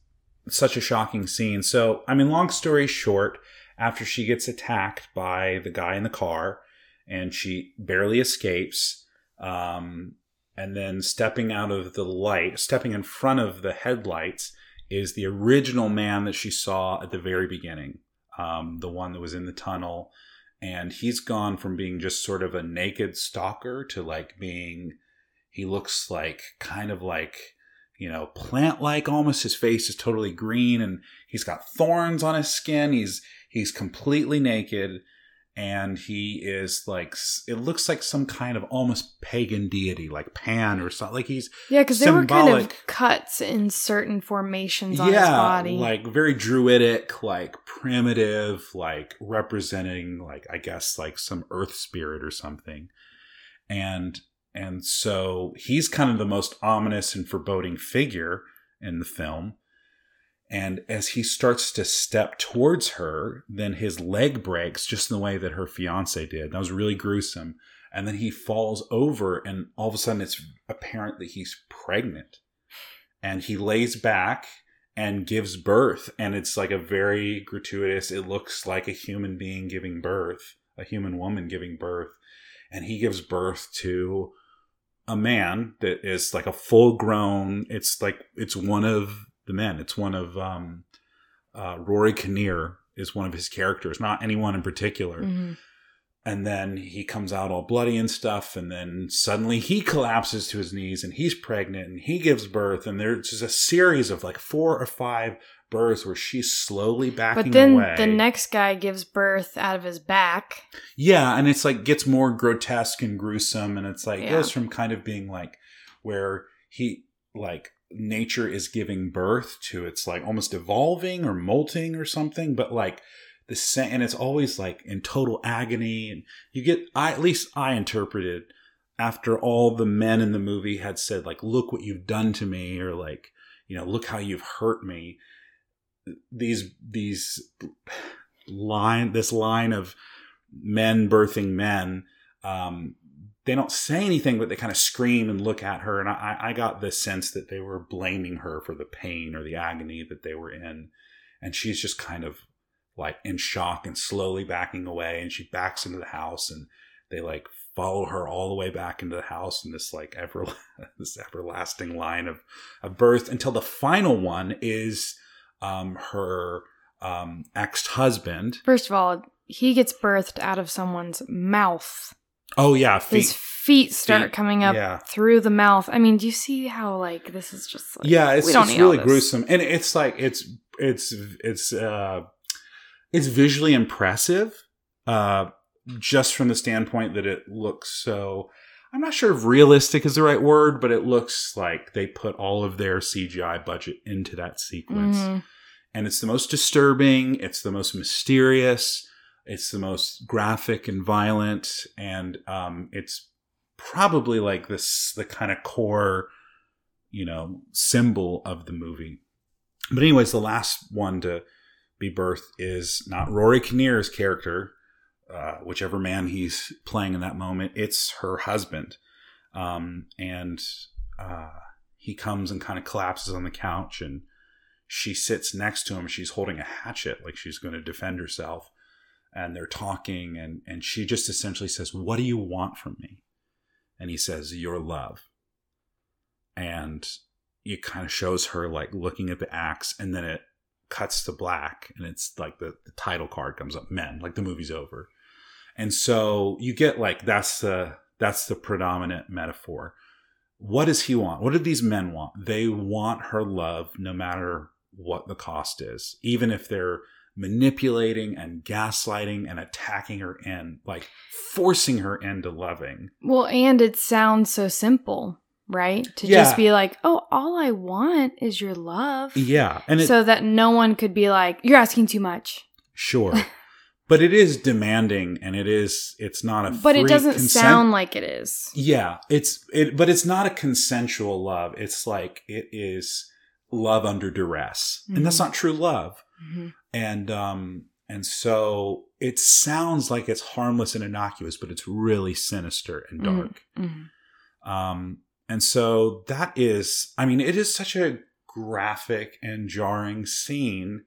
such a shocking scene. So, I mean, long story short, after she gets attacked by the guy in the car and she barely escapes, um, and then stepping out of the light, stepping in front of the headlights, is the original man that she saw at the very beginning, um, the one that was in the tunnel. And he's gone from being just sort of a naked stalker to like being, he looks like kind of like, you know, plant like almost. His face is totally green and he's got thorns on his skin. He's, he's completely naked and he is like, it looks like some kind of almost pagan deity, like Pan or something. Like he's, yeah, because there were kind of cuts in certain formations on his body. like very druidic, like primitive, like representing like I guess like some earth spirit or something. And and so he's kind of the most ominous and foreboding figure in the film. And as he starts to step towards her, then his leg breaks just in the way that her fiance did. That was really gruesome. And then he falls over, and all of a sudden it's apparent that he's pregnant. And he lays back and gives birth. And it's like a very gratuitous, it looks like a human being giving birth, a human woman giving birth. And he gives birth to a man that is like a full grown, it's like, it's one of the men. It's one of, um, uh, Rory Kinnear is one of his characters, not anyone in particular Mhm. and then he comes out all bloody and stuff and then suddenly he collapses to his knees and he's pregnant and he gives birth and there's just a series of like four or five births where she's slowly backing But then away the next guy gives birth out of his back. yeah and it's like gets more grotesque and gruesome and it's like Yeah. goes from kind of being like where he like nature is giving birth to it's like almost evolving or molting or something but like the same and it's always like in total agony and you get i at least i interpreted after all the men in the movie had said like look what you've done to me or like you know look how you've hurt me these these line this line of men birthing men um they don't say anything but they kind of scream and look at her and i i got the sense that they were blaming her for the pain or the agony that they were in and she's just kind of like in shock and slowly backing away and she backs into the house and they like follow her all the way back into the house in this like ever this everlasting line of of birth until the final one is um her um ex-husband First of all, he gets birthed out of someone's mouth. Oh yeah His feet. feet start Feet, coming up yeah. through the mouth. I mean, do you see how like this is just like yeah it's, we don't it's really gruesome and it's like it's it's it's uh it's visually impressive uh just from the standpoint that it looks so i'm not sure if realistic is the right word but it looks like they put all of their cgi budget into that sequence Mhm. and it's the most disturbing it's the most mysterious it's the most graphic and violent and um, it's probably like this the kind of core you know symbol of the movie. But anyways the last one to be birthed is not rory kinnear's character uh, whichever man he's playing in that moment it's her husband. Um, and uh, he comes and kind of collapses on the couch and she sits next to him. She's holding a hatchet like she's going to defend herself and they're talking and and she just essentially says what do you want from me? And he says your love. And it kind of shows her like looking at the axe and then it cuts to black and it's like the, the title card comes up men like the movie's over. And so you get like that's the that's the predominant metaphor. What does he want? What do these men want? They want her love no matter what the cost is even if they're manipulating and gaslighting and attacking her and like forcing her into loving Well, and it sounds so simple, right? To Yeah. just be like, "Oh, all I want is your love." yeah and it so that no one could be like, "You're asking too much." Sure. but it is demanding and it is it's not a But it doesn't consent- sound like it is. yeah it's it but it's not a consensual love it's like it is love under duress and that's Mhm. not true love Mhm. and um and so it sounds like it's harmless and innocuous but it's really sinister and Mhm. dark Mhm. um and so that is i mean it is such a graphic and jarring scene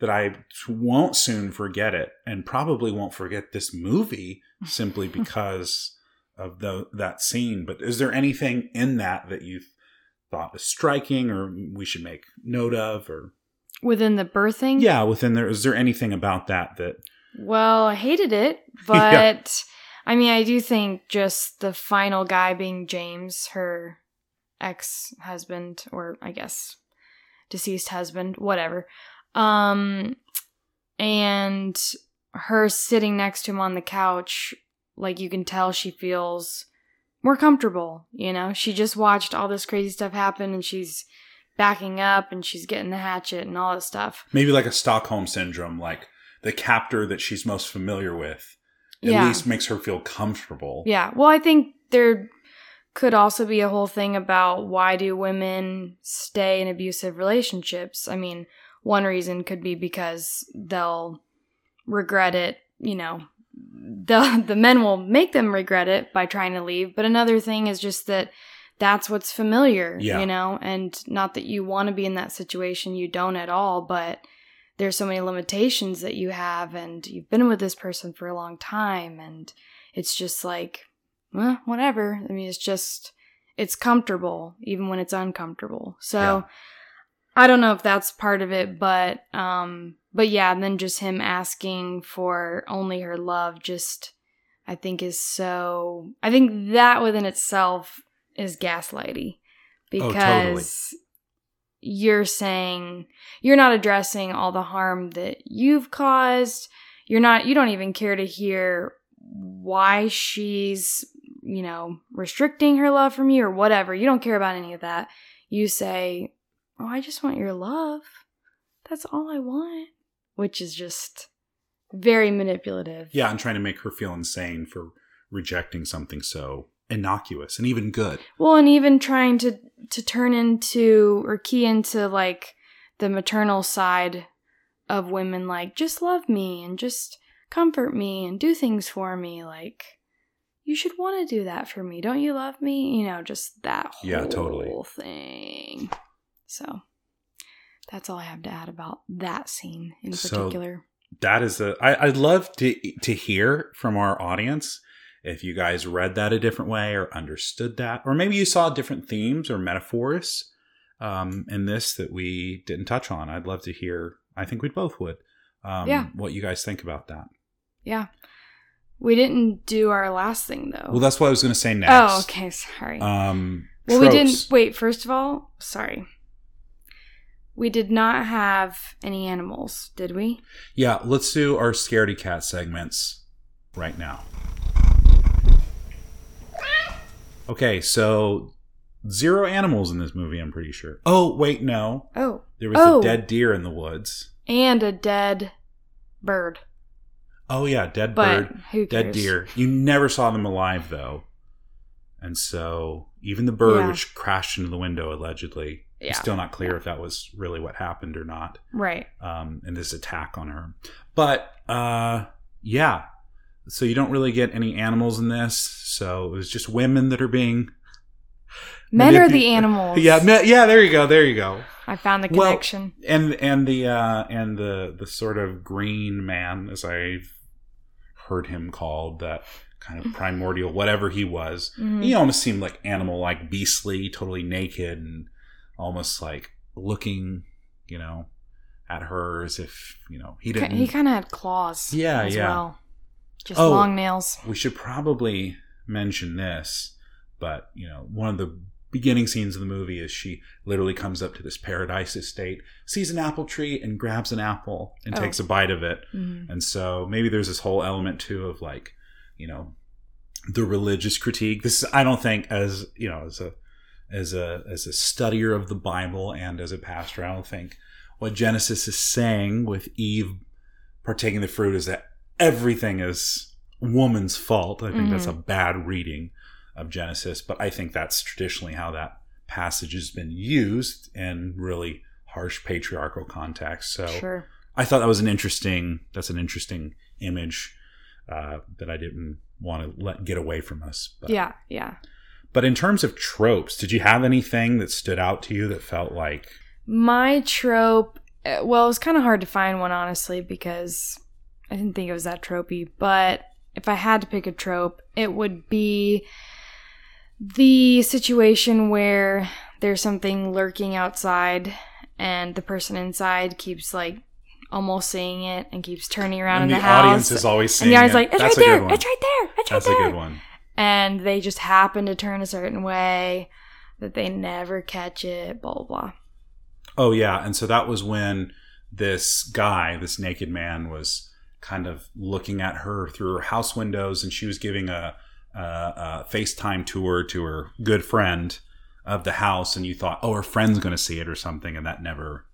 that i won't soon forget it and probably won't forget this movie simply because of the that scene but is there anything in that that you thought was striking or we should make note of or Within the birthing? yeah within there is there anything about that that Well, I hated it, Yeah. but I mean, I do think just the final guy being James, her ex husband, or I guess deceased husband, whatever. Um, and her sitting next to him on the couch, like you can tell she feels more comfortable, you know? She just watched all this crazy stuff happen and she's backing up and she's getting the hatchet and all this stuff. maybe like a stockholm syndrome like the captor that she's most familiar with at Yeah. least makes her feel comfortable Yeah. Well, I think there could also be a whole thing about why do women stay in abusive relationships? I mean, one reason could be because they'll regret it, you know. The the men will make them regret it by trying to leave, but another thing is just that that's what's familiar, Yeah. you know, and not that you want to be in that situation, you don't at all, but there's so many limitations that you have and you've been with this person for a long time and it's just like well, whatever. I mean, it's just it's comfortable even when it's uncomfortable. So Yeah. I don't know if that's part of it, but um but yeah, and then just him asking for only her love just I think is so I think that within itself is gaslighty Oh, because totally. you're saying you're not addressing all the harm that you've caused. You're not you don't even care to hear why she's, you know, restricting her love from you or whatever. You don't care about any of that. You say, "Oh, I just want your love. That's all I want." Which is just very manipulative. yeah and trying to make her feel insane for rejecting something so innocuous and even good Well, and even trying to to turn into or key into like the maternal side of women like just love me and just comfort me and do things for me like you should want to do that for me. Don't you love me? You know, just that whole Yeah, totally. thing. So that's all I have to add about that scene in So- particular. that is a I, i'd love to to hear from our audience if you guys read that a different way or understood that or maybe you saw different themes or metaphors um, in this that we didn't touch on i'd love to hear i think we both would um, Yeah. what you guys think about that Yeah. We didn't do our last thing though. well that's what i was going to say next oh, okay, sorry. um Well, we didn't. Wait, first of all, sorry. We did not have any animals, did we? yeah let's do our scaredy cat segments right now okay so zero animals in this movie i'm pretty sure oh wait no Oh. There was Oh. a dead deer in the woods. And a dead bird. Oh yeah, dead But bird, dead deer. You never saw them alive though. And so even the bird Yeah. which crashed into the window allegedly, Yeah. it's still not clear if that was really what happened or not. Right. Um, in this attack on her. But uh yeah. So you don't really get any animals in this. So it was just women that are being Men are the animals. Yeah, me- yeah, there you go. There you go. I found the connection. Well, and and the uh and the the sort of green man as i've heard him called that kind of primordial whatever he was Mhm. he almost seemed like animal like beastly totally naked and almost like looking you know at her as if you know he didn't He kind of had claws. Yeah, as yeah. well. Just Oh. long nails. we should probably mention this but you know one of the beginning scenes of the movie is she literally comes up to this paradise estate sees an apple tree and grabs an apple and Oh. takes a bite of it Mhm. and so maybe there's this whole element too of like you know the religious critique this i don't think as you know as a as a as a studier of the bible and as a pastor i don't think what genesis is saying with eve partaking the fruit is that everything is woman's fault. I think that's a Mm-hmm. bad reading of Genesis, but I think that's traditionally how that passage has been used in really harsh patriarchal context. So Sure. I thought that was an interesting. That's an interesting image uh, that I didn't want to let get away from us. But, Yeah, yeah. But in terms of tropes, did you have anything that stood out to you that felt like? My trope, uh, well, it was kind of hard to find one, honestly, because I didn't think it was that tropey. But if I had to pick a trope, it would be the situation where there's something lurking outside and the person inside keeps like almost seeing it and keeps turning around and in the, the, house. audience is always saying, and the it. like, it's That's right there, it's right there, it's That's right there That's a good one. And they just happen to turn a certain way that they never catch it, blah, blah, blah. Oh yeah, and so that was when this guy, this naked man, was kind of looking at her through her house windows, and she was giving a, a, a FaceTime tour to her good friend of the house, and you thought, oh, her friend's going to see it or something, and that never,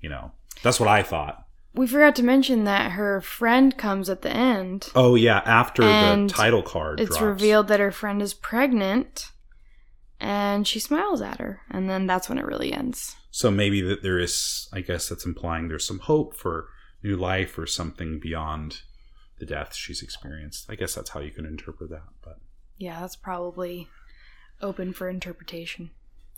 you know, that's what I thought. We forgot to mention that her friend comes at the end. Oh yeah, after the title card, It's drops. revealed that her friend is pregnant, and she smiles at her, and then that's when it really ends. So maybe that there is, I guess that's implying there's some hope for new life or something beyond the death she's experienced. I guess that's how you can interpret that. But Yeah, that's probably open for interpretation.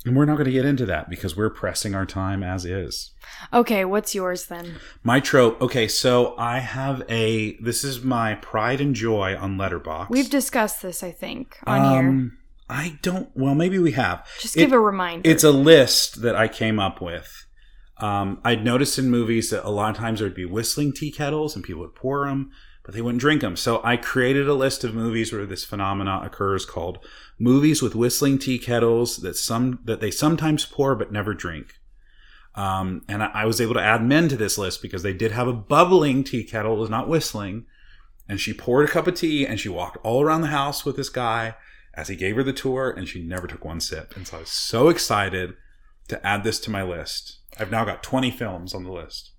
and we're not going to get into that because we're pressing our time as is. Okay, what's yours then? My trope. Okay, so I have a. This is my pride and joy on Letterboxd. We've discussed this, I think, on here. Um, I don't. Well, maybe we have. Just it- give a reminder. It's a list that I came up with. Um, I'd noticed in movies that a lot of times there'd be whistling tea kettles and people would pour them, but they wouldn't drink them. So I created a list of movies where this phenomena occurs called movies with whistling tea kettles that some that they sometimes pour but never drink. Um, and I, I was able to add men to this list because they did have a bubbling tea kettle, it was not whistling. And she poured a cup of tea and she walked all around the house with this guy as he gave her the tour and she never took one sip. And so I was so excited to add this to my list. I've now got 20 films on the list.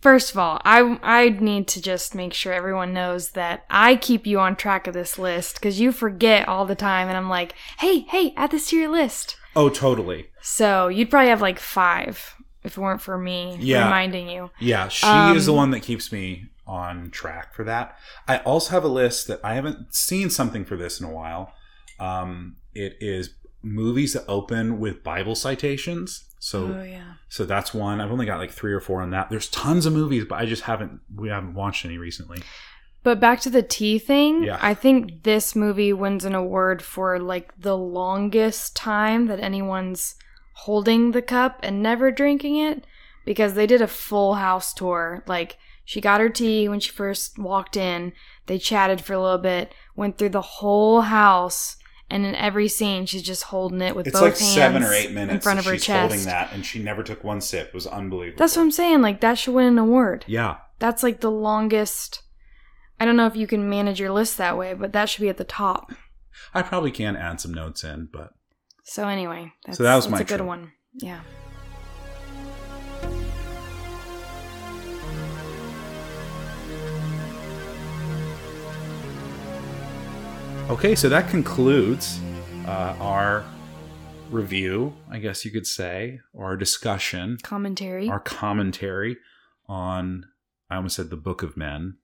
First of all, I I need to just make sure everyone knows that I keep you on track of this list because you forget all the time, and I'm like, hey, hey, add this to your list. Oh, totally. So you'd probably have like five if it weren't for me Yeah. reminding you. Yeah, she Um, is the one that keeps me on track for that. I also have a list that I haven't seen something for this in a while. Um, it is movies that open with Bible citations. So oh yeah. so that's one. I've only got like three or four on that. There's tons of movies, but I just haven't we haven't watched any recently. But back to the tea thing, Yeah. I think this movie wins an award for like the longest time that anyone's holding the cup and never drinking it because they did a full house tour. Like she got her tea when she first walked in, they chatted for a little bit, went through the whole house, and in every scene she's just holding it with It's both like hands seven or eight minutes in front of her she's chest. holding that, and she never took one sip. It was unbelievable. That's what I'm saying. Like that should win an award. yeah. That's like the longest. I don't know if you can manage your list that way, but that should be at the top. I probably can add some notes in, but So anyway, that's, that was my a good trope. one. Yeah. Okay, so that concludes uh, our review, I guess you could say, or our discussion, Commentary. our commentary on, I almost said the Book of Men,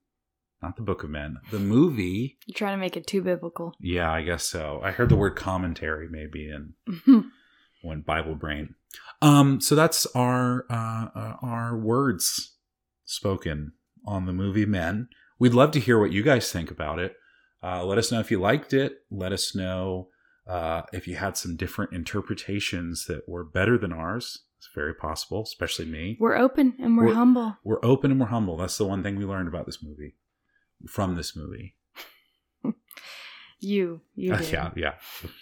not the Book of Men, the movie. You're trying to make it too biblical. Yeah, I guess so. I heard the word commentary maybe in when Bible Brain. Um, so that's our uh, uh, our words spoken on the movie Men. We'd love to hear what you guys think about it. Uh, let us know if you liked it. Let us know uh, if you had some different interpretations that were better than ours. It's very possible, especially me. we're open and we're, We're- humble. We're open and we're humble. That's the one thing we learned about this movie, from this movie. You, you. Uh, yeah, yeah.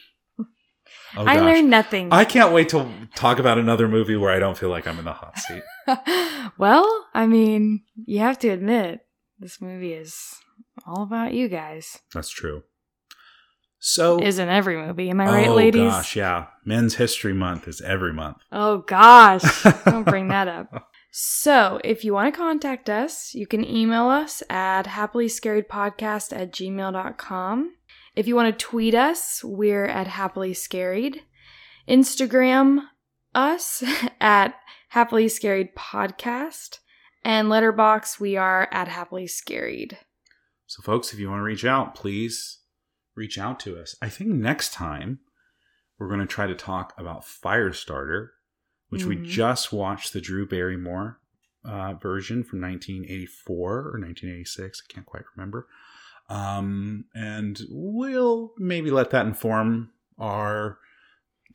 Oh, I gosh. learned nothing. I can't wait to talk about another movie where I don't feel like I'm in the hot seat. well, I mean, you have to admit, this movie is all about you guys. That's true. So is in every movie. Am I right, oh, ladies? oh gosh, yeah. Men's History Month is every month. Oh gosh, don't bring that up. So, if you want to contact us, you can email us at happilyscaredpodcast at gmail.com. If you want to tweet us, we're at happily scared. Instagram us at happily scared podcast. And Letterboxd, we are at happily scared. So, folks, if you want to reach out, please reach out to us. I think next time we're going to try to talk about Firestarter, which we Mhm. just watched the Drew Barrymore uh, version from 1984 or 1986. I can't quite remember. Um, and we'll maybe let that inform our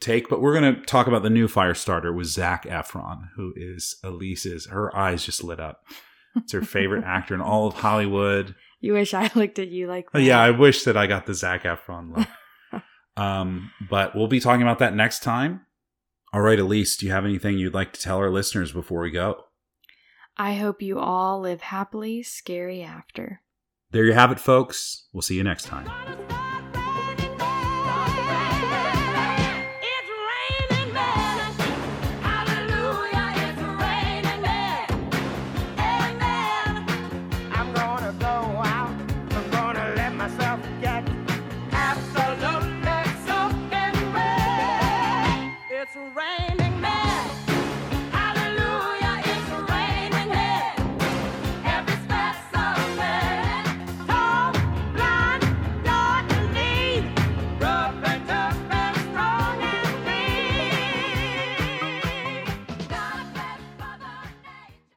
take, but we're going to talk about the new Firestarter with Zac Efron, who is Elise's. Her eyes just lit up. It's her favorite actor in all of Hollywood. You wish I looked at you like Oh, that. yeah, I wish that I got the Zac Efron look. um, but we'll be talking about that next time. All right, Elise, do you have anything you'd like to tell our listeners before we go? I hope you all live happily, scary after. There you have it, folks. We'll see you next time.